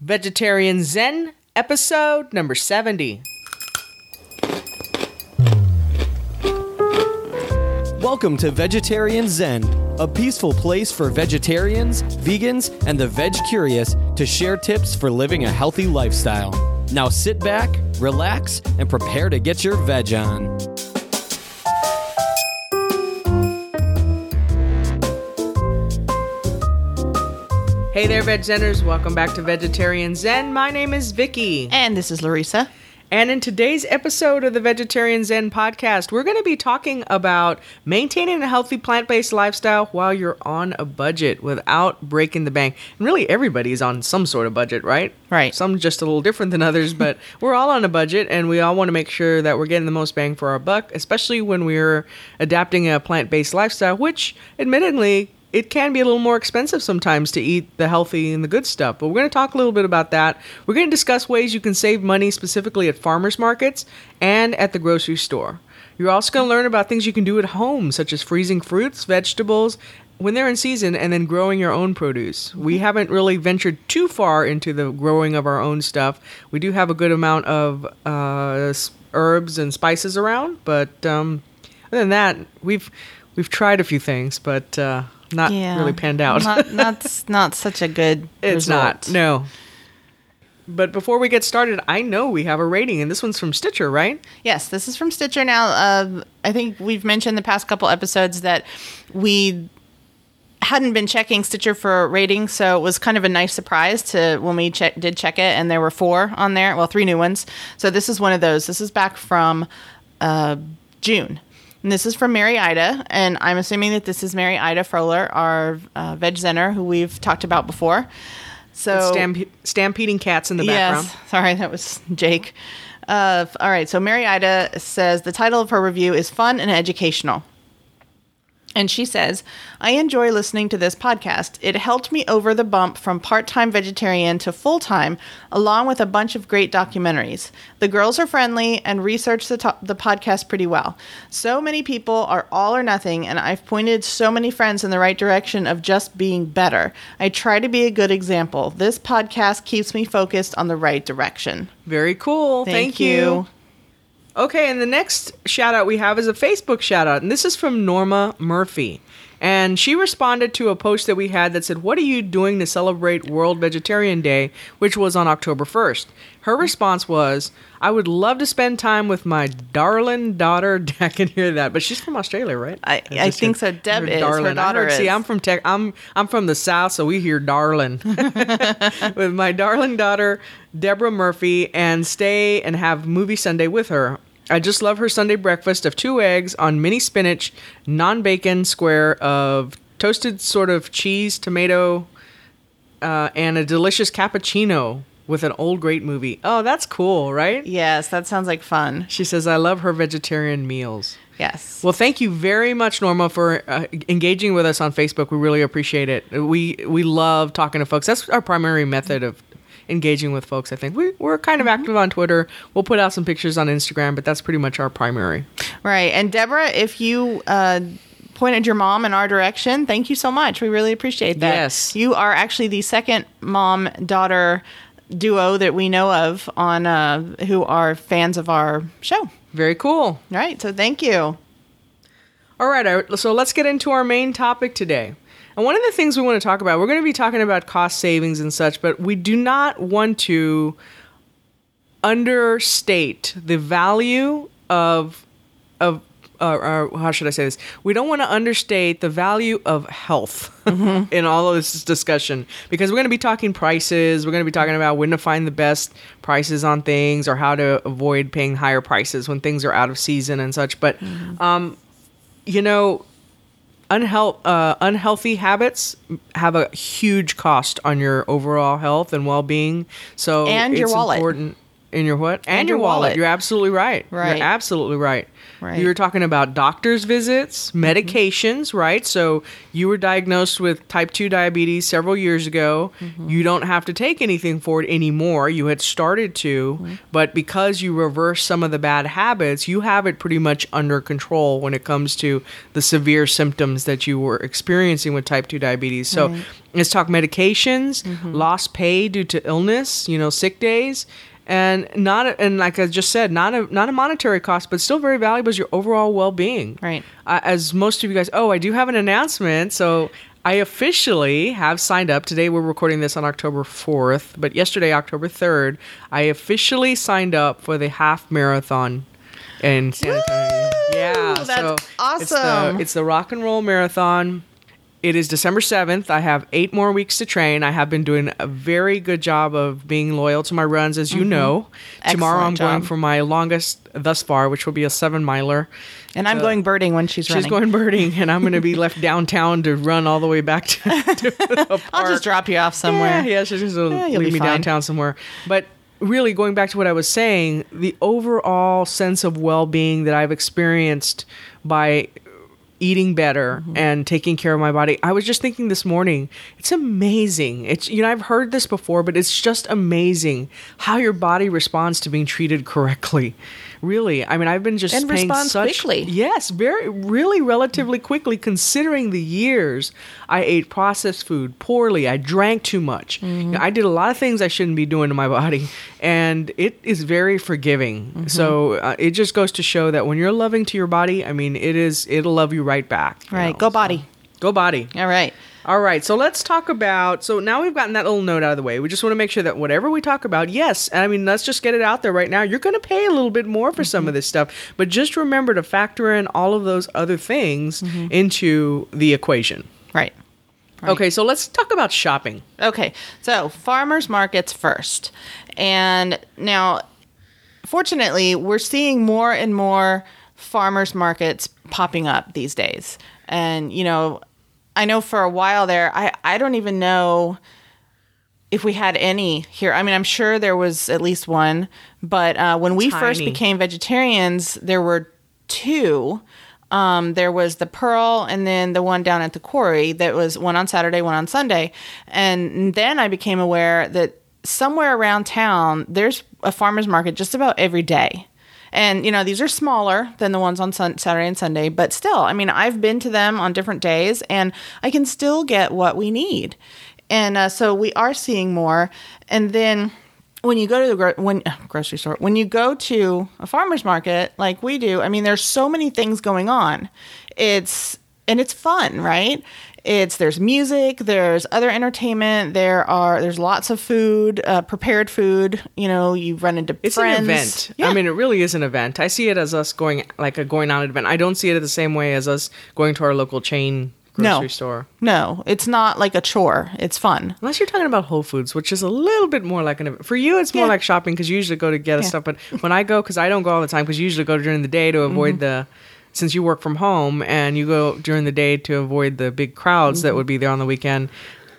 Vegetarian Zen, episode number 70. Welcome to Vegetarian Zen, a peaceful place for vegetarians, vegans, and the veg curious to share tips for living a healthy lifestyle. Now sit back, relax, and prepare to get your veg on. Hey there, Veg Zeners. Welcome back to Vegetarian Zen. My name is Vicky. And this is Larissa. And in today's episode of the Vegetarian Zen podcast, we're going to be talking about maintaining a healthy plant based lifestyle while you're on a budget without breaking the bank. And really, everybody's on some sort of budget, right? Right. Some just a little different than others, but we're all on a budget and we all want to make sure that we're getting the most bang for our buck, especially when we're adapting a plant based lifestyle, which admittedly it can be a little more expensive sometimes to eat the healthy and the good stuff. But we're going to talk a little bit about that. We're going to discuss ways you can save money specifically at farmers markets and at the grocery store. You're also going to learn about things you can do at home, such as freezing fruits, vegetables, when they're in season, and then growing your own produce. We haven't really ventured too far into the growing of our own stuff. We do have a good amount of uh, herbs and spices around, but um, other than that, we've we've tried a few things, but uh, not really panned out. not, not, not such a good It's result. not. No. But before we get started, I know we have a rating, and this one's from Stitcher, right? Yes, this is from Stitcher now. Uh, I think we've mentioned the past couple episodes that we hadn't been checking Stitcher for ratings, so it was kind of a nice surprise to when we check, did check it, and there were four on there. Well, three new ones. So this is one of those. This is back from uh, June. And this is from Mary Ida, and I'm assuming that this is Mary Ida Frohler, our uh, veg zenner who we've talked about before. So Stamp- stampeding cats in the background. Yes, sorry, that was Jake. Uh, all right, so Mary Ida says the title of her review is Fun and Educational. And she says, I enjoy listening to this podcast. It helped me over the bump from part time vegetarian to full time, along with a bunch of great documentaries. The girls are friendly and research the, to- the podcast pretty well. So many people are all or nothing, and I've pointed so many friends in the right direction of just being better. I try to be a good example. This podcast keeps me focused on the right direction. Very cool. Thank, you. Okay, and the next shout out we have is a Facebook shout out, and this is from Norma Murphy. And she responded to a post that we had that said, What are you doing to celebrate World Vegetarian Day, which was on October 1st? Her response was, I would love to spend time with my darling daughter. I can hear that, but she's from Australia, right? I- I think heard so. Deb her is. Her darling. I daughter heard- See. I'm from tech. I'm I'm from the south, so we hear darling with my darling daughter Deborah Murphy and stay and have movie Sunday with her. I just love her Sunday breakfast of two eggs on mini spinach, non bacon square of toasted sort of cheese, tomato, uh, and a delicious cappuccino with an old great movie. Oh, that's cool, right? Yes, that sounds like fun. She says, I love her vegetarian meals. Yes. Well, thank you very much, Norma, for uh, engaging with us on Facebook. We really appreciate it. We we love talking to folks. That's our primary method of engaging with folks. I think we we're kind of active on Twitter. We'll put out some pictures on Instagram, but that's pretty much our primary. Right. And Deborah, if you uh, pointed your mom in our direction, thank you so much. We really appreciate that. Yes. You are actually the second mom daughter duo that we know of on uh, who are fans of our show. Very cool. Right. So thank you. All right, so let's get into our main topic today. And one of the things we want to talk about, we're going to be talking about cost savings and such, but we do not want to understate the value of of uh, or how should I say this? We don't want to understate the value of health in all of this discussion because we're going to be talking prices. We're going to be talking about when to find the best prices on things or how to avoid paying higher prices when things are out of season and such. But um, you know, unhealth, uh, unhealthy habits have a huge cost on your overall health and well-being. So And your it's wallet. important. In your what? And, And your your wallet. wallet. You're absolutely right. Right. You're absolutely right. Right. You were talking about doctor's visits, mm-hmm. medications, right? So you were diagnosed with type 2 diabetes several years ago. Mm-hmm. You don't have to take anything for it anymore. You had started to, mm-hmm. but because you reverse some of the bad habits, you have it pretty much under control when it comes to the severe symptoms that you were experiencing with type 2 diabetes. So let's talk medications, lost pay due to illness, you know, sick days and not and like I just said, not a not a monetary cost, but still very valuable is your overall well being. Right. Uh, as most of you guys, oh, I do have an announcement. So I officially have signed up. Today we're recording this on October fourth, but yesterday, October third, I officially signed up for the half marathon in San Antonio. Yeah, that's so It's awesome. the, it's the rock and roll marathon. It is December 7th. I have eight more weeks to train. I have been doing a very good job of being loyal to my runs, as you know. Tomorrow I'm Mm-hmm. Going for my longest thus far, which will be a seven miler. And I'm going birding when she's, She's running. She's going birding, and I'm going to be left downtown to run all the way back to, to. I'll just drop you off somewhere. Yeah, yeah she's just gonna Yeah, leave me fine. downtown somewhere. But really, going back to what I was saying, the overall sense of well-being that I've experienced by eating better Mm-hmm. and taking care of my body. I was just thinking this morning, it's amazing. It's you know, I've heard this before, but it's just amazing how your body responds to being treated correctly. Really. I mean, I've been just And paying responds such quickly. Yes, very really relatively quickly considering the years I ate processed food poorly, I drank too much. You know, I did a lot of things I shouldn't be doing to my body and it is very forgiving. So, uh, it just goes to show that when you're loving to your body, I mean, it is it'll love you right back. Right. know, Go so- body. Go body. All right. All right, so let's talk about. So now we've gotten that little note out of the way. We just want to make sure that whatever we talk about, yes, I mean, let's just get it out there right now. You're going to pay a little bit more for some of mm-hmm. this stuff, but just remember to factor in all of those other things mm-hmm. into the equation. Right. Right. Okay, so let's talk about shopping. Okay, so farmers markets first. And now, fortunately, we're seeing more and more farmers markets popping up these days. And, you know, I know for a while there, I, I don't even know if we had any here. I mean, I'm sure there was at least one, but uh, when we first became vegetarians, there were two. Um, there was the Pearl, and then the one down at the quarry that was one on Saturday, one on Sunday. And then I became aware that somewhere around town, there's a farmer's market just about every day. And, you know, these are smaller than the ones on sun- Saturday and Sunday, but still, I mean, I've been to them on different days and I can still get what we need. And uh, so we are seeing more. And then when you go to the gro- when uh, grocery store, when you go to a farmer's market like we do, I mean, there's so many things going on. It's and it's fun, right? It's there's music, there's other entertainment, there are there's lots of food, uh, prepared food. You know, you run into friends. It's friends. an event. Yeah. I mean, it really is an event. I see it as us going like a going out event. I don't see it the same way as us going to our local chain grocery No. store. no, it's not like a chore. It's fun. Unless you're talking about Whole Foods, which is a little bit more like an event. For you, it's more Yeah. like shopping because you usually go to get Yeah. stuff. But when I go, because I don't go all the time, because you usually go during the day to avoid Mm-hmm. the. Since you work from home and you go during the day to avoid the big crowds Mm-hmm. that would be there on the weekend,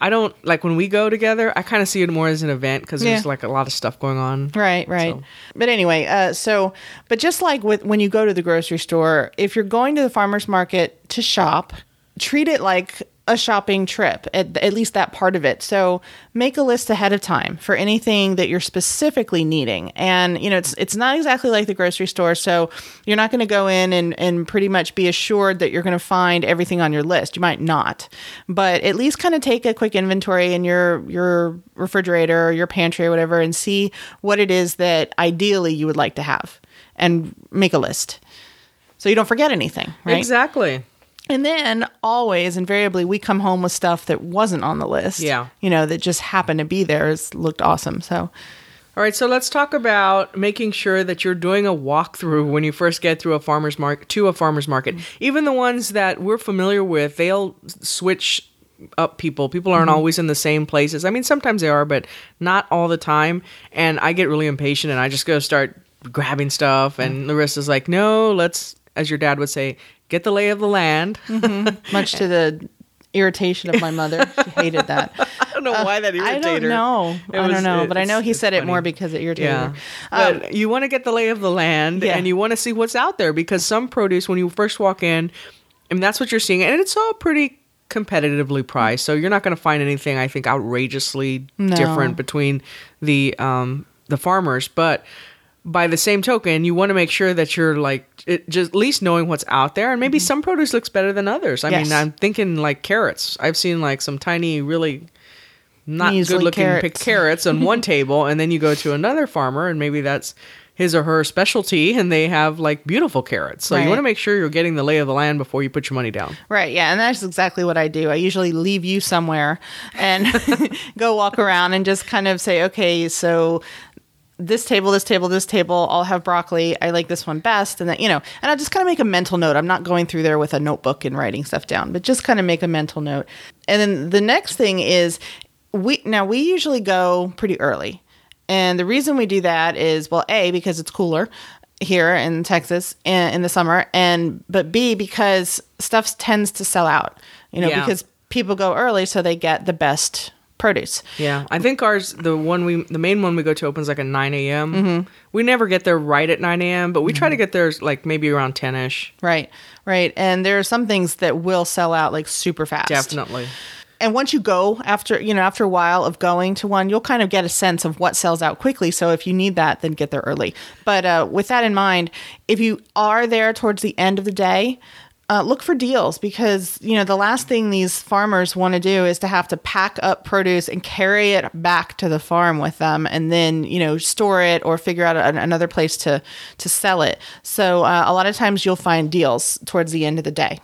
I don't like when we go together. I kind of see it more as an event because there's like a lot of stuff going on. Right, right. So- But anyway, uh, so but just like with when you go to the grocery store, if you're going to the farmers market to shop, treat it like a shopping trip, at, at least that part of it. So make a list ahead of time for anything that you're specifically needing. And you know, it's it's not exactly like the grocery store, so you're not going to go in and and pretty much be assured that you're going to find everything on your list. You might not, but at least kind of take a quick inventory in your your refrigerator or your pantry or whatever, and see what it is that ideally you would like to have, and make a list so you don't forget anything. Right? Exactly. And then always, invariably, we come home with stuff that wasn't on the list. Yeah. You know, that just happened to be there. It's looked awesome. So, All right, so let's talk about making sure that you're doing a walkthrough when you first get through a farmer's market to a farmer's market. Mm-hmm. Even the ones that we're familiar with, they'll switch up people. People aren't mm-hmm. always in the same places. I mean, sometimes they are, but not all the time. And I get really impatient and I just go start grabbing stuff. And mm-hmm. Larissa's like, no, let's, as your dad would say, get the lay of the land. much to the irritation of my mother, she hated that. I don't know why that irritated I don't her. know. It I was- don't know, but I know he said it more because it irritated Yeah. her. Um, But you want to get the lay of the land Yeah. and you want to see what's out there because some produce, when you first walk in, and that's what you're seeing, and it's all pretty competitively priced. So you're not going to find anything, I think, outrageously No. different between the um, the farmers. But by the same token, you want to make sure that you're like it, just at least knowing what's out there, and maybe some produce looks better than others. I Mm-hmm. Yes. mean, I'm thinking like carrots. I've seen like some tiny, really not Measly good looking carrots. pick carrots on one table and then you go to another farmer and maybe that's his or her specialty and they have like beautiful carrots so Right. you want to make sure you're getting the lay of the land before you put your money down Right, yeah, and that's exactly what I do. I usually leave you somewhere and go walk around and just kind of say, okay, so this table, this table, this table, all have broccoli. I like this one best, and then you know, and I just kind of make a mental note. I'm not going through there with a notebook and writing stuff down, but just kind of make a mental note. And then the next thing is we now we usually go pretty early, and the reason we do that is well, a because it's cooler here in Texas in, in the summer, and but b because stuff tends to sell out. You know, Yeah. because people go early, so they get the best produce. yeah i think ours the one we the main one we go to opens like at 9 a.m we never get there right at 9 a.m but we try to get there like maybe around 10ish Right, right. And there are some things that will sell out like super fast. definitely And once you go after, you know, after a while of going to one, you'll kind of get a sense of what sells out quickly. So if you need that, then get there early. But uh, with that in mind, if you are there towards the end of the day, uh, look for deals because you know the last thing these farmers want to do is to have to pack up produce and carry it back to the farm with them, and then you know store it or figure out an, another place to to sell it. So uh, a lot of times you'll find deals towards the end of the day.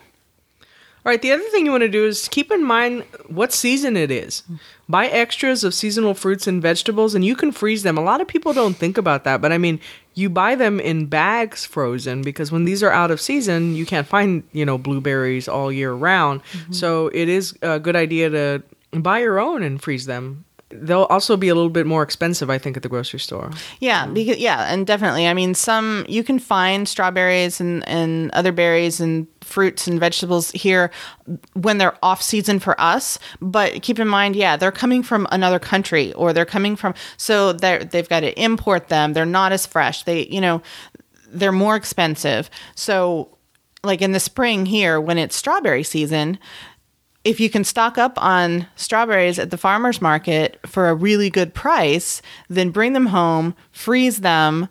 All right, the other thing you want to do is keep in mind what season it is. Buy extras of seasonal fruits and vegetables, and you can freeze them. A lot of people don't think about that, but I mean, you buy them in bags frozen because when these are out of season, you can't find, you know, blueberries all year round. Mm-hmm. So it is a good idea to buy your own and freeze them. They'll also be a little bit more expensive, I think, at the grocery store. Yeah, mm. because yeah, and definitely. I mean, some you can find strawberries and and other berries and fruits and vegetables here when they're off season for us. But keep in mind, yeah, they're coming from another country or they're coming from so they they've got to import them. They're not as fresh. They you know they're more expensive. So like in the spring here when it's strawberry season, if you can stock up on strawberries at the farmer's market for a really good price, then bring them home, freeze them,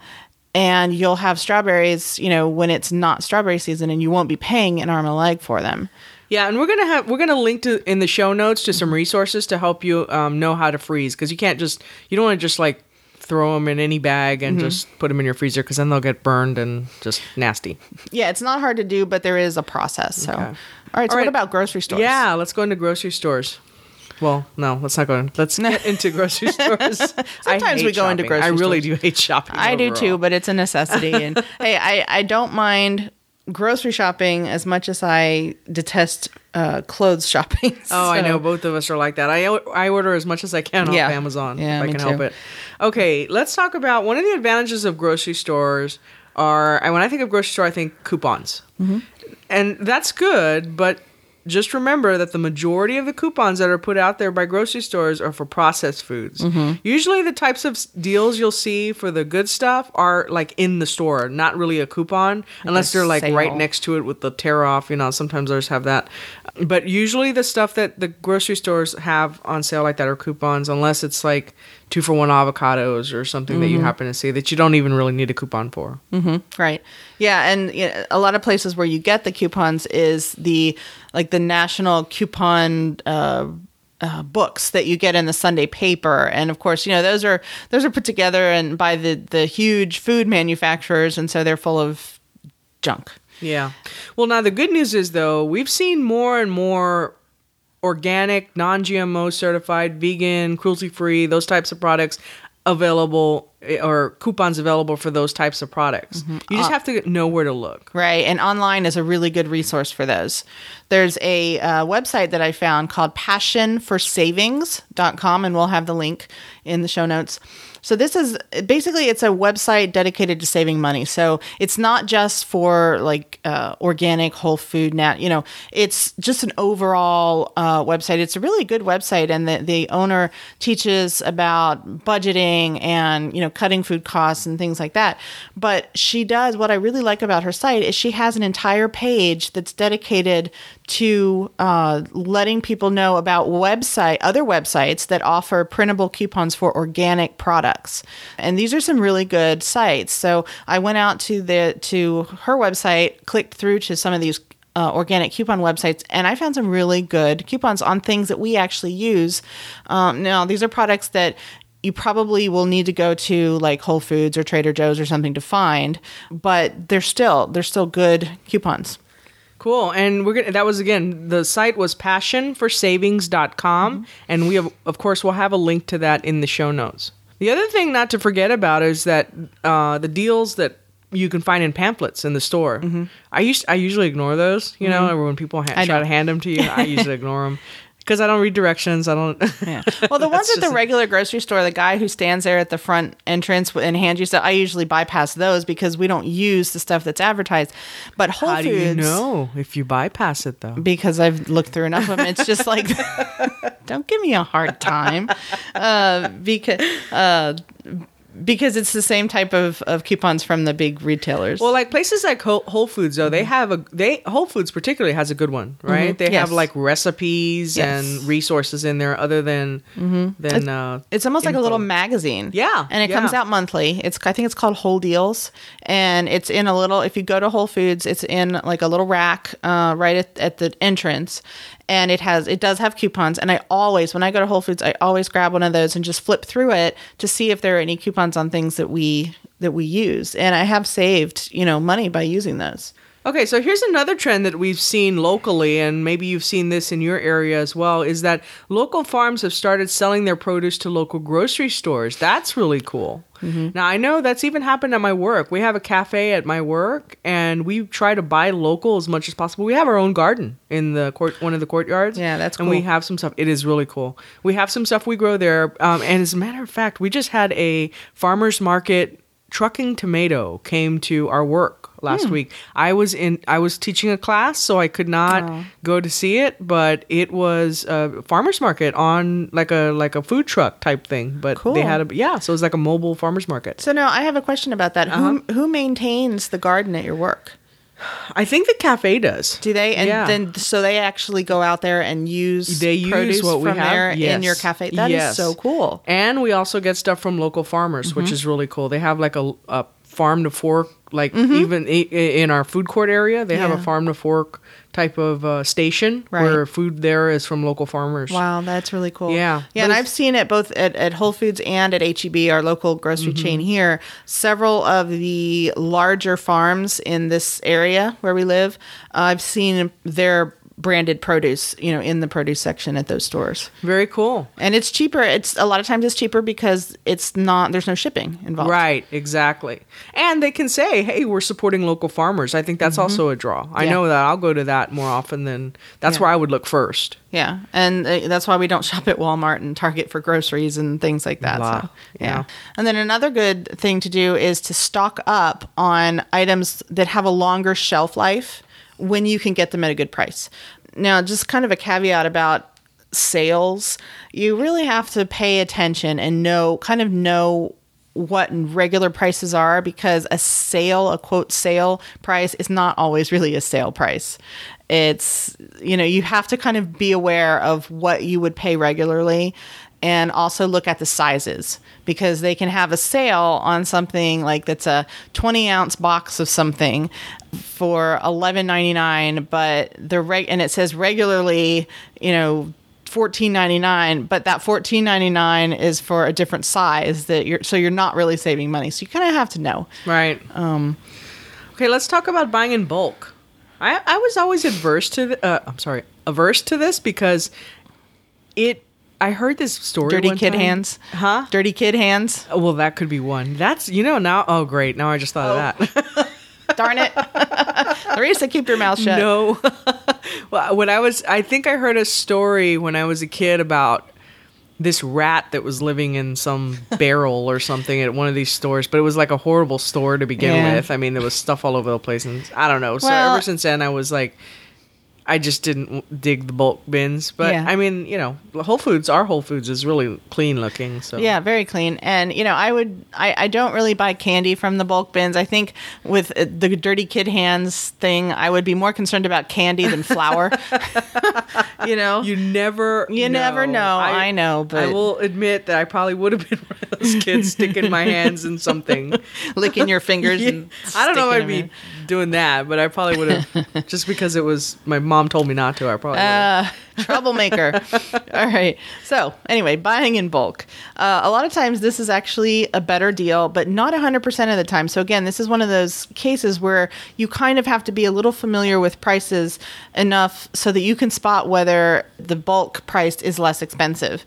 and you'll have strawberries, you know, when it's not strawberry season and you won't be paying an arm and a leg for them. Yeah, and we're gonna have we're gonna link to in the show notes to some resources to help you um, know how to freeze because you can't just you don't want to just like throw them in any bag and just put them in your freezer because then they'll get burned and just nasty. Yeah, it's not hard to do, but there is a process. So, all right. So, All what about grocery stores? Yeah, let's go into grocery stores. Well, no, let's not go. In. Let's get into grocery stores. Sometimes we go into shopping. grocery I really stores. do hate shopping. I do too, but it's a necessity. And hey, I, I don't mind grocery shopping as much as I detest uh, clothes shopping. Oh, I know. Both of us are like that. I I order as much as I can Yeah. off Amazon Yeah, if I can too. help it. Okay, let's talk about one of the advantages of grocery stores are. And when I think of grocery store, I think coupons, Mm-hmm. And that's good. But just remember that the majority of the coupons that are put out there by grocery stores are for processed foods. Mm-hmm. Usually, the types of deals you'll see for the good stuff are like in the store, not really a coupon, unless they're like right next to it with the tear off. You know, sometimes others have that. But usually, the stuff that the grocery stores have on sale like that are coupons, unless it's like two for one avocados or something that Mm-hmm. you happen to see that you don't even really need a coupon for. Right. Yeah, and you know, a lot of places where you get the coupons is the like the national coupon uh, uh, books that you get in the Sunday paper, and of course, you know those are those are put together and by the the huge food manufacturers, and so they're full of junk. Yeah. Well, now the good news is though we've seen more and more organic, non-GMO certified, vegan, cruelty-free, those types of products available eh, or coupons available for those types of products. You just have to know where to look. Right. And online is a really good resource for those. There's a uh, website that I found called passionforsavings.com, and we'll have the link in the show notes. So this is basically it's a website dedicated to saving money. So it's not just for like uh, organic, whole food, nat. You know, it's just an overall uh, website. It's a really good website, and the the owner teaches about budgeting and you know cutting food costs and things like that. But she does what I really like about her site is she has an entire page that's dedicated to uh, letting people know about website other websites that offer printable coupons for organic products and these are some really good sites so i went out to the to her website clicked through to some of these uh, organic coupon websites and i found some really good coupons on things that we actually use um, now these are products that you probably will need to go to like Whole Foods or Trader Joe's or something to find, but they're still they're still good coupons. Cool. And we're gonna that was again the site was passionforsavings.com mm-hmm. and we have of course we'll have a link to that in the show notes. The other thing not to forget about is that uh, the deals that you can find in pamphlets in the store. Mm-hmm. I used I usually ignore those. You mm-hmm. know, when people ha- try to hand them to you, I usually ignore them because I don't read directions. I don't. yeah. Well, the ones at the regular grocery store, the guy who stands there at the front entrance and hands you stuff, I usually bypass those because we don't use the stuff that's advertised. But Whole How Foods, do you know if you bypass it though? Because I've looked through enough of them. It's just like, don't give me a hard time, uh, because. Uh, because it's the same type of, of coupons from the big retailers. Well, like places like Whole Foods, though, they have a they Whole Foods particularly has a good one, right? Mm-hmm. They yes. have like recipes yes. and resources in there other than mm-hmm. than it's, uh, it's almost info. like a little magazine. Yeah, and it yeah. comes out monthly. It's I think it's called Whole Deals, and it's in a little. If you go to Whole Foods, it's in like a little rack uh, right at, at the entrance, and it has it does have coupons. And i always when i go to whole foods i always grab one of those and just flip through it to see if there are any coupons on things that we that we use. And i have saved you know money by using those Okay, so here's another trend that we've seen locally, and maybe you've seen this in your area as well, is that local farms have started selling their produce to local grocery stores. That's really cool. Mm-hmm. Now, I know that's even happened at my work. We have a cafe at my work, and we try to buy local as much as possible. We have our own garden in the court, one of the courtyards. Yeah, that's cool. And we have some stuff. It is really cool. We have some stuff we grow there. Um, and as a matter of fact, we just had a farmer's market trucking tomato came to our work last hmm. week. I was in I was teaching a class, so I could not oh. go to see it, but it was a farmers market on like a like a food truck type thing. But cool. they had a yeah, so it was like a mobile farmers market. So now I have a question about that. Uh-huh. Who who maintains the garden at your work? I think the cafe does. Do they? And yeah. then so they actually go out there and use they use what we have there yes. in your cafe. That yes. is so cool. And we also get stuff from local farmers, mm-hmm. which is really cool. They have like a, a farm to fork like mm-hmm. even in our food court area they yeah. have a farm to fork type of uh, station right. where food there is from local farmers wow that's really cool yeah yeah and i've seen it both at, at whole foods and at HEB our local grocery mm-hmm. chain here several of the larger farms in this area where we live uh, i've seen their branded produce, you know, in the produce section at those stores. Very cool. And it's cheaper. It's a lot of times it's cheaper because it's not there's no shipping involved. Right, exactly. And they can say, "Hey, we're supporting local farmers." I think that's mm-hmm. also a draw. I yeah. know that I'll go to that more often than that's yeah. where I would look first. Yeah. And uh, that's why we don't shop at Walmart and Target for groceries and things like that. So, yeah. yeah. And then another good thing to do is to stock up on items that have a longer shelf life when you can get them at a good price. Now, just kind of a caveat about sales, you really have to pay attention and know, kind of know what regular prices are because a sale, a quote sale price, is not always really a sale price. It's, you know, you have to kind of be aware of what you would pay regularly and also look at the sizes because they can have a sale on something like that's a 20 ounce box of something for 11.99 but the reg and it says regularly you know 14.99 but that 14.99 is for a different size that you're so you're not really saving money. So you kind of have to know. Right. Um okay let's talk about buying in bulk. I i was always adverse to the, uh, i'm sorry averse to this because it I heard this story. Dirty kid time. hands, huh? Dirty kid hands. Oh, well, that could be one. That's you know now. Oh, great! Now I just thought oh. of that. Darn it, Larissa, keep your mouth shut. No. well, when I was, I think I heard a story when I was a kid about this rat that was living in some barrel or something at one of these stores, but it was like a horrible store to begin Yeah. with. I mean, there was stuff all over the place, and I don't know. So Well- ever since then, I was like, I just didn't dig the bulk bins. But Yeah. I mean, you know, Whole Foods, our Whole Foods is really clean looking. So Yeah, very clean. And you know, I would I, I don't really buy candy from the bulk bins. I think with uh, the dirty kid hands thing, I would be more concerned about candy than flour. you know. You never, You never know. I know, but- I will admit that I probably would have been one of those kids sticking my hands in something. licking your fingers Yeah. and I don't know I'd be them doing that, but I probably would have just because it was my mom told me not to. I probably. Uh, troublemaker. All right. So, anyway, buying in bulk. Uh, a lot of times this is actually a better deal, but not 100% of the time. So, again, this is one of those cases where you kind of have to be a little familiar with prices enough so that you can spot whether the bulk price is less expensive.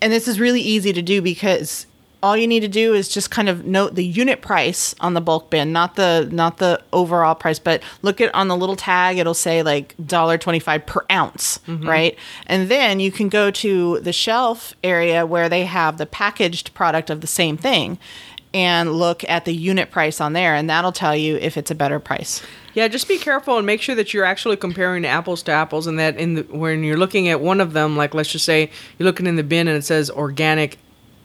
And this is really easy to do because all you need to do is just kind of note the unit price on the bulk bin, not the not the overall price, but look at on the little tag it'll say like $1.25 per ounce, mm-hmm. right? And then you can go to the shelf area where they have the packaged product of the same thing and look at the unit price on there and that'll tell you if it's a better price. Yeah, just be careful and make sure that you're actually comparing apples to apples, and that in the when you're looking at one of them, like let's just say you're looking in the bin and it says organic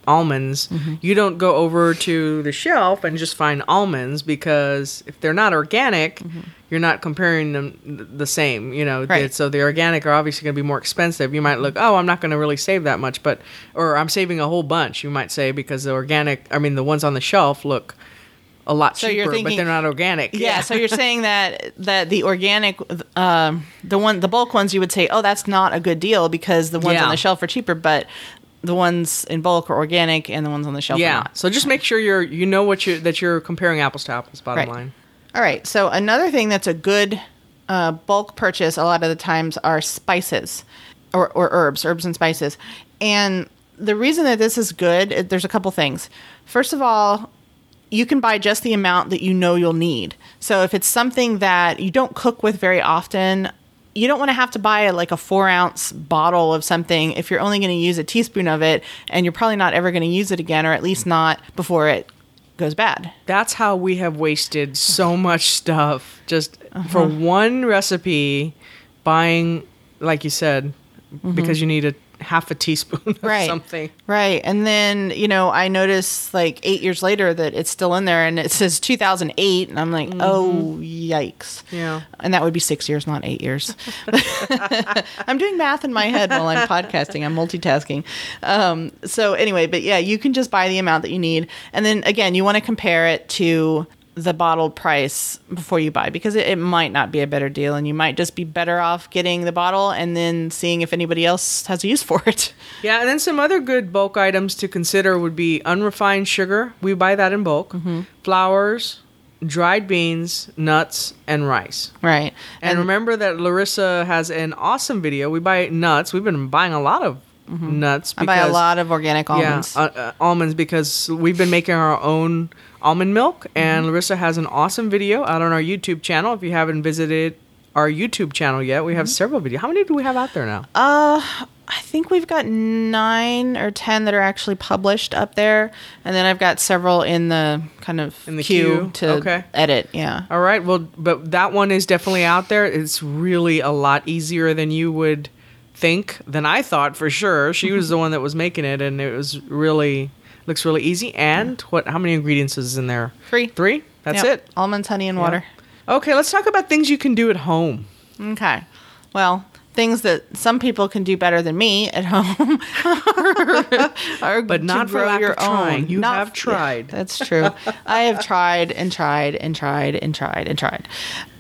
almonds, Mm-hmm. you don't go over to the shelf and just find almonds because if they're not organic, you're not comparing them the same. You know, Mm-hmm. Right. so the organic are obviously going to be more expensive. You might look, oh, I'm not going to really save that much, but or I'm saving a whole bunch. You might say because the organic, I mean, the ones on the shelf look. A lot So cheaper, you're but they're not organic. Yeah, so you're saying that that the organic, um, the one, the bulk ones, you would say, oh, that's not a good deal because the ones Yeah. on the shelf are cheaper, but the ones in bulk are organic and the ones on the shelf are Yeah. not. So just make sure you're you know what you that you're comparing apples to apples. Bottom Right. line. All right. So another thing that's a good uh, bulk purchase a lot of the times are spices or, or herbs, herbs and spices. And the reason that this is good, uh, there's a couple things. First of all, you can buy just the amount that you know you'll need. So if it's something that you don't cook with very often, you don't want to have to buy like a four ounce bottle of something if you're only going to use a teaspoon of it and you're probably not ever going to use it again, or at least not before it goes bad. That's how we have wasted so much stuff just for Uh-huh. one recipe. Buying, like you said, because you need a half a teaspoon of Mm-hmm. right. something. right. And then you know i notice like eight years later that it's still in there and it says 2008 and i'm like oh yikes. Yeah. and that would be six years not eight years. I'm doing math in my head while i'm podcasting. I'm multitasking. Um, so anyway but yeah you can just buy the amount that you need. And then again you want to compare it to the bottled price before you buy because it, it might not be a better deal and you might just be better off getting the bottle and then seeing if anybody else has a use for it Yeah, and then some other good bulk items to consider would be unrefined sugar. We buy that in bulk. Mm-hmm. Flours, dried beans, nuts, and rice. right And, remember that Larissa has an awesome video. We buy nuts. We've been buying a lot of nuts. Mm-hmm. i buy a lot of organic almonds Yeah, uh, uh, almonds because we've been making our own almond milk, and Mm-hmm. Larissa has an awesome video out on our YouTube channel. If you haven't visited our YouTube channel yet, we have Mm-hmm. several videos. How many do we have out there now? Uh, I think we've got nine or ten that are actually published up there, and then I've got several in the kind of In the queue, queue, to okay. edit. Yeah, All right. Well, but that one is definitely out there. It's really a lot easier than you would think, than I thought for sure. She was the one that was making it, and it was really looks really easy. And what? How many ingredients is in there? Three. Three. That's Yep. it. Almonds, honey, and water. Okay. Let's talk about things you can do at home. Okay. Well, things that some people can do better than me at home are But not for grow lack your of trying. own. You Not- have tried. Yeah, that's true. I have tried and tried and tried and tried and tried.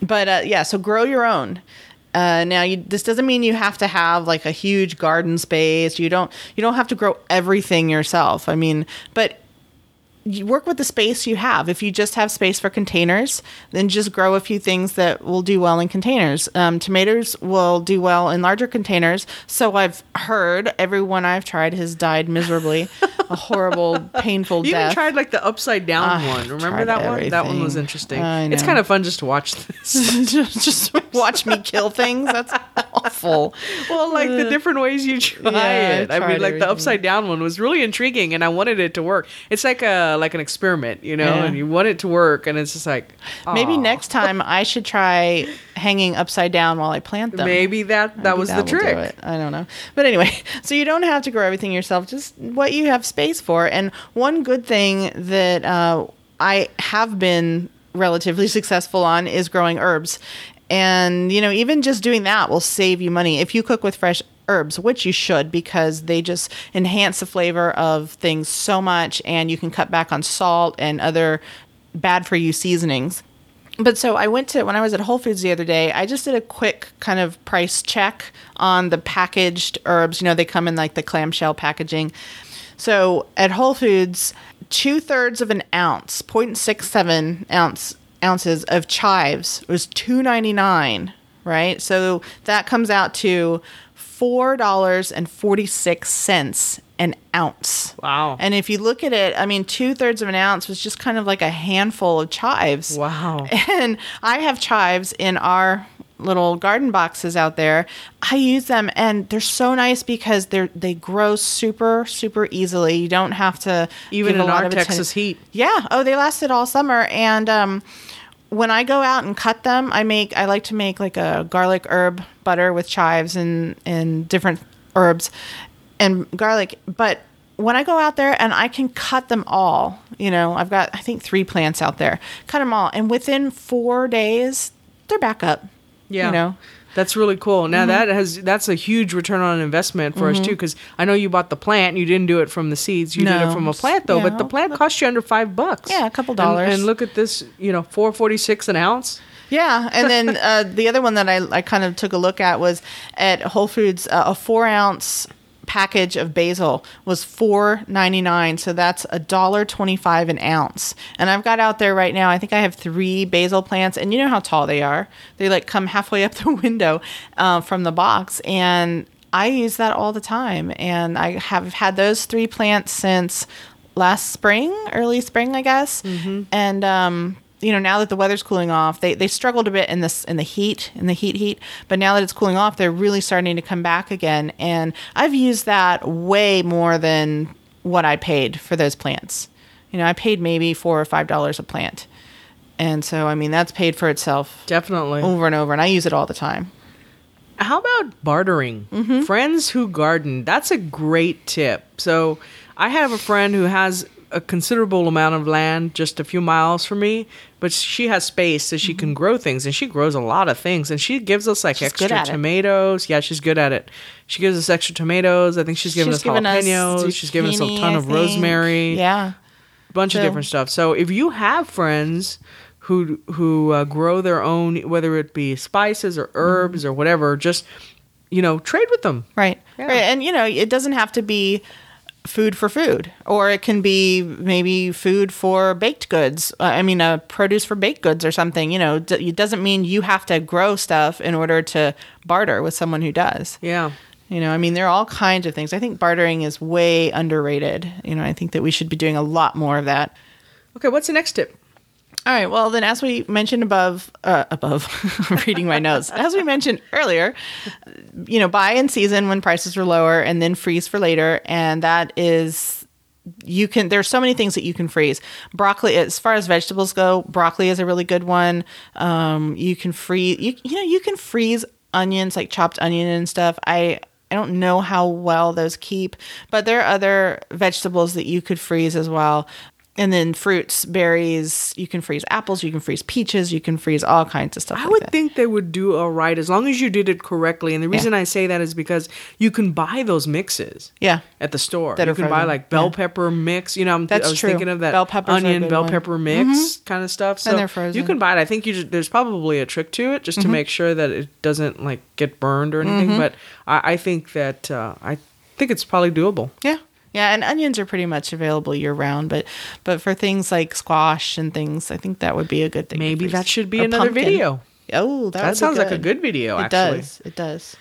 But uh, yeah, so grow your own. Uh, now, you, this doesn't mean you have to have like a huge garden space. You don't. You don't have to grow everything yourself. I mean, but you work with the space you have. If you just have space for containers, then just grow a few things that will do well in containers. Um, tomatoes will do well in larger containers. So I've heard everyone I've tried has died miserably, a horrible, painful death. You tried like the upside down Ah, one. Remember that one? That one was interesting. I It's kind of fun just to watch this. just, just watch me kill things. That's awful. well, like the different ways you try Yeah, I it. I, tried mean, like the upside down one was really intriguing, and I wanted it to work. It's like a like an experiment, you know, Yeah. and you want it to work, and it's just like Maybe next time I should try hanging upside down while I plant them. Maybe that that Maybe was the will do trick. it. I don't know. But anyway, so you don't have to grow everything yourself, just what you have space for. And one good thing that uh, I have been relatively successful on is growing herbs. And, you know, even just doing that will save you money if you cook with fresh herbs, which you should because they just enhance the flavor of things so much and you can cut back on salt and other bad for you seasonings. But so I went to when I was at Whole Foods the other day, I just did a quick kind of price check on the packaged herbs. You know, they come in like the clamshell packaging. So at Whole Foods, two thirds of an ounce, 0.67 ounce ounces of chives was two ninety nine, right? So that comes out to four dollars and forty six cents an ounce. Wow. And if you look at it, I mean, two thirds of an ounce was just kind of like a handful of chives. Wow. And I have chives in our little garden boxes out there. I use them and they're so nice because they're they grow super super easily. You don't have to Even in lot our Texas heat. Yeah. Oh, they lasted all summer and um when I go out and cut them, I make I like to make like a garlic herb butter with chives and and different herbs and garlic, but when I go out there and I can cut them all, you know, I've got I think 3 plants out there. Cut them all and within 4 days they're back up. Yeah. You know. That's really cool. Now Mm-hmm. that has that's a huge return on investment for us too, because I know you bought the plant. You didn't do it from the seeds. You did it from a plant though. But the plant cost you under five bucks. Yeah, a couple And- dollars. And, look at this, you know, four forty six an ounce. Yeah, and then uh, the other one that I, I kind of took a look at was at Whole Foods. Uh, a four ounce package of basil was four ninety nine, so that's a dollar twenty five an ounce. And I've got out there right now. I think I have three basil plants, and you know how tall they are. They like come halfway up the window uh, from the box, and I use that all the time. And I have had those three plants since last spring, early spring, I guess. And um, you know, now that the weather's cooling off, they they struggled a bit in this in the heat, in the heat heat. But now that it's cooling off, they're really starting to come back again. And I've used that way more than what I paid for those plants. You know, I paid maybe four or five dollars a plant. And so, I mean, that's paid for itself Definitely. over and over, and I use it all the time. How about bartering? Mm-hmm. Friends who garden. That's a great tip. So I have a friend who has a considerable amount of land just a few miles from me, but she has space so she can grow things and she grows a lot of things and she gives us like Mm-hmm. She's extra at it. tomatoes. Yeah, she's good at it. She gives us extra tomatoes. I think she's given She's us given us jalapenos. she's given us a ton I of think. rosemary Yeah. a bunch of different stuff. So if you have friends who who uh, grow their own, whether it be spices or herbs or whatever, just you know, trade with them. Right. Yeah. Right. And you know, it doesn't have to be food for food, or it can be maybe food for baked goods. Uh, I mean, uh, produce for baked goods or something. You know, d- it doesn't mean you have to grow stuff in order to barter with someone who does. Yeah. You know, I mean, there are all kinds of things. I think bartering is way underrated. You know, I think that we should be doing a lot more of that. Okay, what's the next tip? All right. Well, then, as we mentioned above, uh, above, reading my notes. As we mentioned earlier, you know, buy in season when prices are lower, and then freeze for later. And that is, you can. There's so many things that you can freeze. Broccoli, as far as vegetables go, broccoli is a really good one. Um, you can freeze. You you know, you can freeze onions, like chopped onion and stuff. I. I don't know how well those keep, but there are other vegetables that you could freeze as well. And then fruits, berries, you can freeze apples, you can freeze peaches, you can freeze all kinds of stuff. I like would that. think they would do all right as long as you did it correctly. And the reason I say that is because you can buy those mixes. Yeah. At the store, That you can buy like bell Yeah. pepper mix. You know, I'm, That's I was true. thinking of that Bell peppers onion bell one. pepper mm-hmm. mix kind of stuff. So they're frozen. you can buy it. I think you just, there's probably a trick to it just to mm-hmm. make sure that it doesn't like get burned or anything. Mm-hmm. But I, I think that uh, I think it's probably doable. Yeah. Yeah, and onions are pretty much available year round, but but for things like squash and things, I think that would be a good thing. Maybe that should be Or another pumpkin. video. Oh, that, would That sounds like a good video, It actually. does. It does.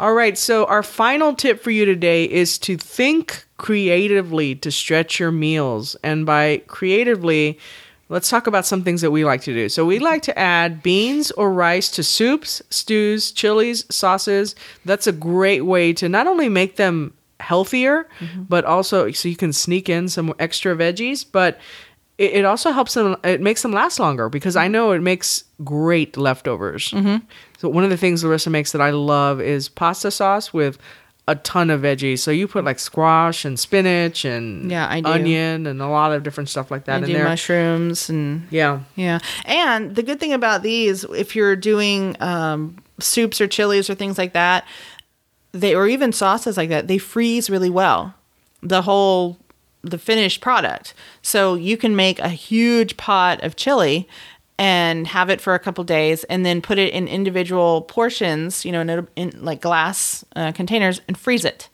All right, so our final tip for you today is to think creatively to stretch your meals. And by creatively, let's talk about some things that we like to do. So we like to add beans or rice to soups, stews, chilies, sauces. That's a great way to not only make them healthier, but also so you can sneak in some extra veggies, but it, it also helps them it makes them last longer because i know it makes great leftovers mm-hmm. so one of the things larissa makes that i love is pasta sauce with a ton of veggies so you put like squash and spinach and Yeah, I do. onion and a lot of different stuff like that I in do there mushrooms and yeah Yeah. And the good thing about these, if you're doing um, soups or chilies or things like that, they or even sauces like that, they freeze really well. The whole the finished product. So you can make a huge pot of chili and have it for a couple days and then put it in individual portions, you know, in, a- in like glass uh, containers and freeze it.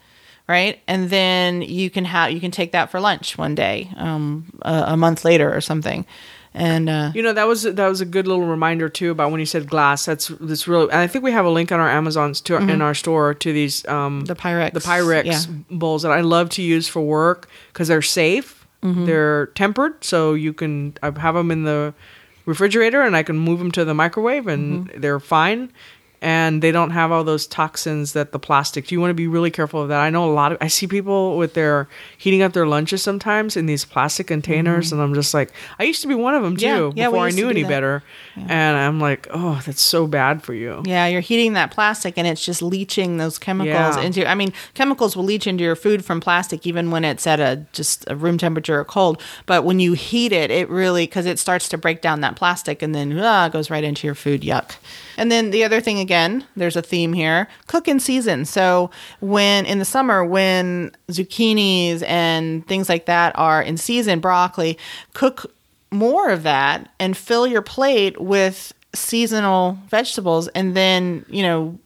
Right. And then you can have, you can take that for lunch one day, um, a, a month later or something. And, uh, You know that was that was a good little reminder too about when you said glass. That's that's really. And I think we have a link on our Amazon's to in our store to these um Mm-hmm. The Pyrex, the Pyrex yeah. bowls that I love to use for work because they're safe. Mm-hmm. They're tempered, so you can I have them in the refrigerator and I can move them to the microwave and Mm-hmm. they're fine. And they don't have all those toxins that the plastic. Do you want to be really careful of that. I know a lot of I see people with their heating up their lunches sometimes in these plastic containers, and I'm just like, I used to be one of them too Mm-hmm. Yeah, yeah, before I knew any that. better. And I'm like, oh, that's so bad for you. Yeah, you're heating that plastic and it's just leaching those chemicals Yeah. into I mean, chemicals will leach into your food from plastic even when it's at a just a room temperature or cold, but when you heat it, it really cuz it starts to break down that plastic and then ah, goes right into your food. Yuck. And then the other thing again, there's a theme here. Cook in season. So when in the summer when zucchinis and things like that are in season, broccoli, cook more of that and fill your plate with seasonal vegetables and then, you know,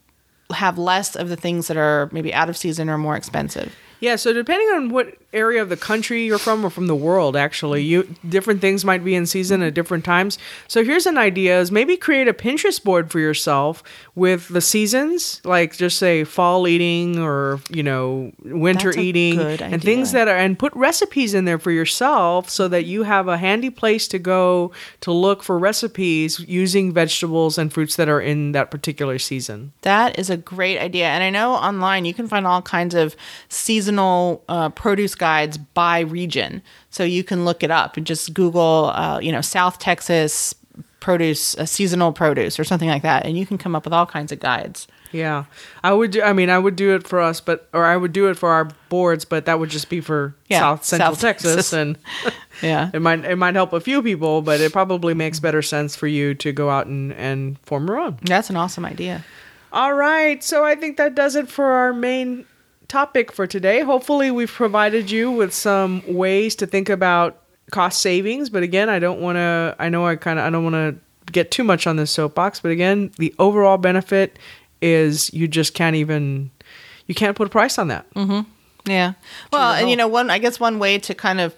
have less of the things that are maybe out of season or more expensive. Yeah, so depending on what area of the country you're from or from the world actually, you different things might be in season at different times. So here's an idea is maybe create a Pinterest board for yourself with the seasons, like just say fall eating or, you know, winter eating and things that are and put recipes in there for yourself so that you have a handy place to go to look for recipes using vegetables and fruits that are in that particular season. That is a great idea. And I know online you can find all kinds of seasonal uh, produce guides by region. So you can look it up and just Google, uh, you know, South Texas produce, uh, seasonal produce or something like that. And you can come up with all kinds of guides. Yeah, I would. Do, I mean, I would do it for us, but or I would do it for our boards, but that would just be for Yeah, South Central South Texas, Texas. and Yeah. it might it might help a few people, but it probably makes better sense for you to go out and and form your own. That's an awesome idea. All right, so I think that does it for our main topic for today. Hopefully, we've provided you with some ways to think about cost savings. But again, I don't want to. I know I kind of. I don't want to get too much on this soapbox. But again, the overall benefit is you just can't even. You can't put a price on that. Mm-hmm. Yeah. Well, and you know, one I guess one way to kind of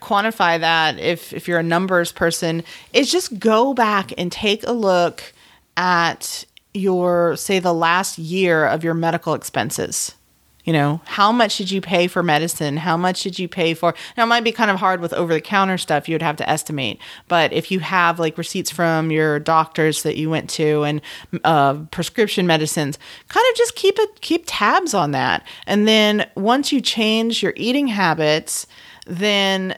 quantify that if if you're a numbers person is just go back and take a look at your say the last year of your medical expenses. You know, how much did you pay for medicine? How much did you pay for? Now, it might be kind of hard with over the counter stuff, you would have to estimate. But if you have like receipts from your doctors that you went to and uh, prescription medicines, kind of just keep it, keep tabs on that. And then once you change your eating habits, then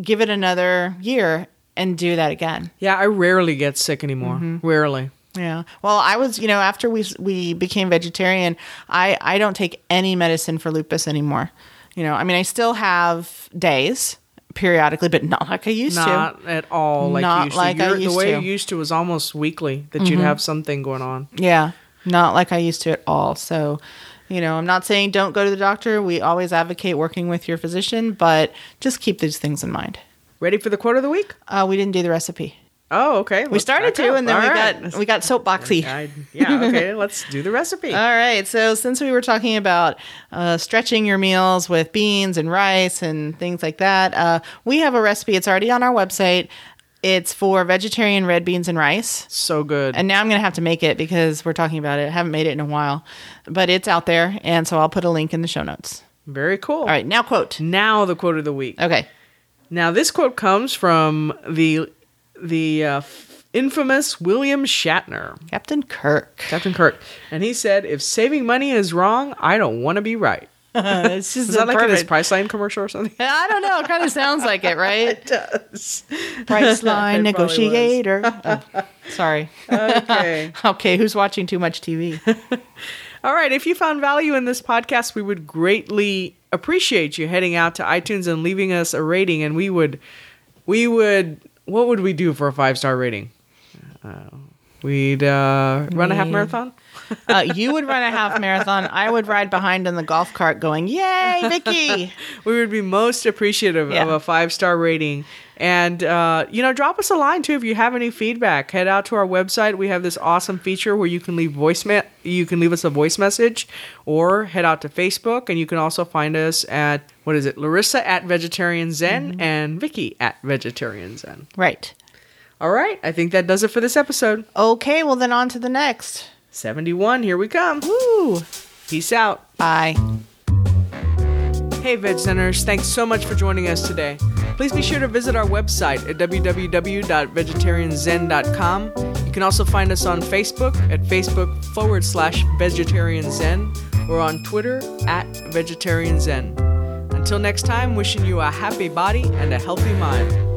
give it another year and do that again. Yeah, I rarely get sick anymore. Rarely. Yeah. Well, I was, you know, after we we became vegetarian, I I don't take any medicine for lupus anymore. You know, I mean, I still have days periodically, but not like I used to. Not at all like Not used like to. I used the way to. you used to was almost weekly that you'd have something going on. Yeah, not like I used to at all. So, you know, I'm not saying don't go to the doctor. We always advocate working with your physician, but just keep these things in mind. Ready for the quote of the week? Uh, we didn't do the recipe. Oh, okay. We started to, and then we got we got soapboxy. I, yeah. Okay. let's do the recipe. All right. So since we were talking about uh, stretching your meals with beans and rice and things like that, uh, we have a recipe. It's already on our website. It's for vegetarian red beans and rice. so good. And now I'm going to have to make it because we're talking about it. I haven't made it in a while, but it's out there. And so I'll put a link in the show notes. Very cool. All right. Now, quote. Now the quote of the week. Okay. Now this quote comes from the the uh, f- infamous William Shatner, Captain Kirk. Captain Kirk, and he said, "If saving money is wrong, I don't want to be right." it's just Is that like in his perfect. Priceline commercial or something? I don't know. It kind of sounds like it, right? does. Priceline It probably was. negotiator. Oh, sorry. Okay. Okay, who's watching too much TV? All right. If you found value in this podcast, we would greatly appreciate you heading out to iTunes and leaving us a rating. And we would, we would, what would we do for a five star rating? Uh, we'd uh, run a half marathon. Uh, you would run a half marathon. I would ride behind in the golf cart going, Yay, Vicky! We would be most appreciative of a five star rating. And, uh, you know, drop us a line too if you have any feedback. Head out to our website. We have this awesome feature where you can leave voice you can leave us a voice message or head out to Facebook and you can also find us at what is it? Larissa at Vegetarian Zen Mm-hmm. and Vicky at Vegetarian Zen. Right. All right, I think that does it for this episode. Okay, well, then on to the next. 71, here we come. Woo! Peace out. Bye. Hey, Veg Centers, thanks so much for joining us today. Please be sure to visit our website at www.vegetarianzen.com. You can also find us on Facebook at Facebook forward slash vegetarian zen or on Twitter at vegetarian zen. Until next time, wishing you a happy body and a healthy mind.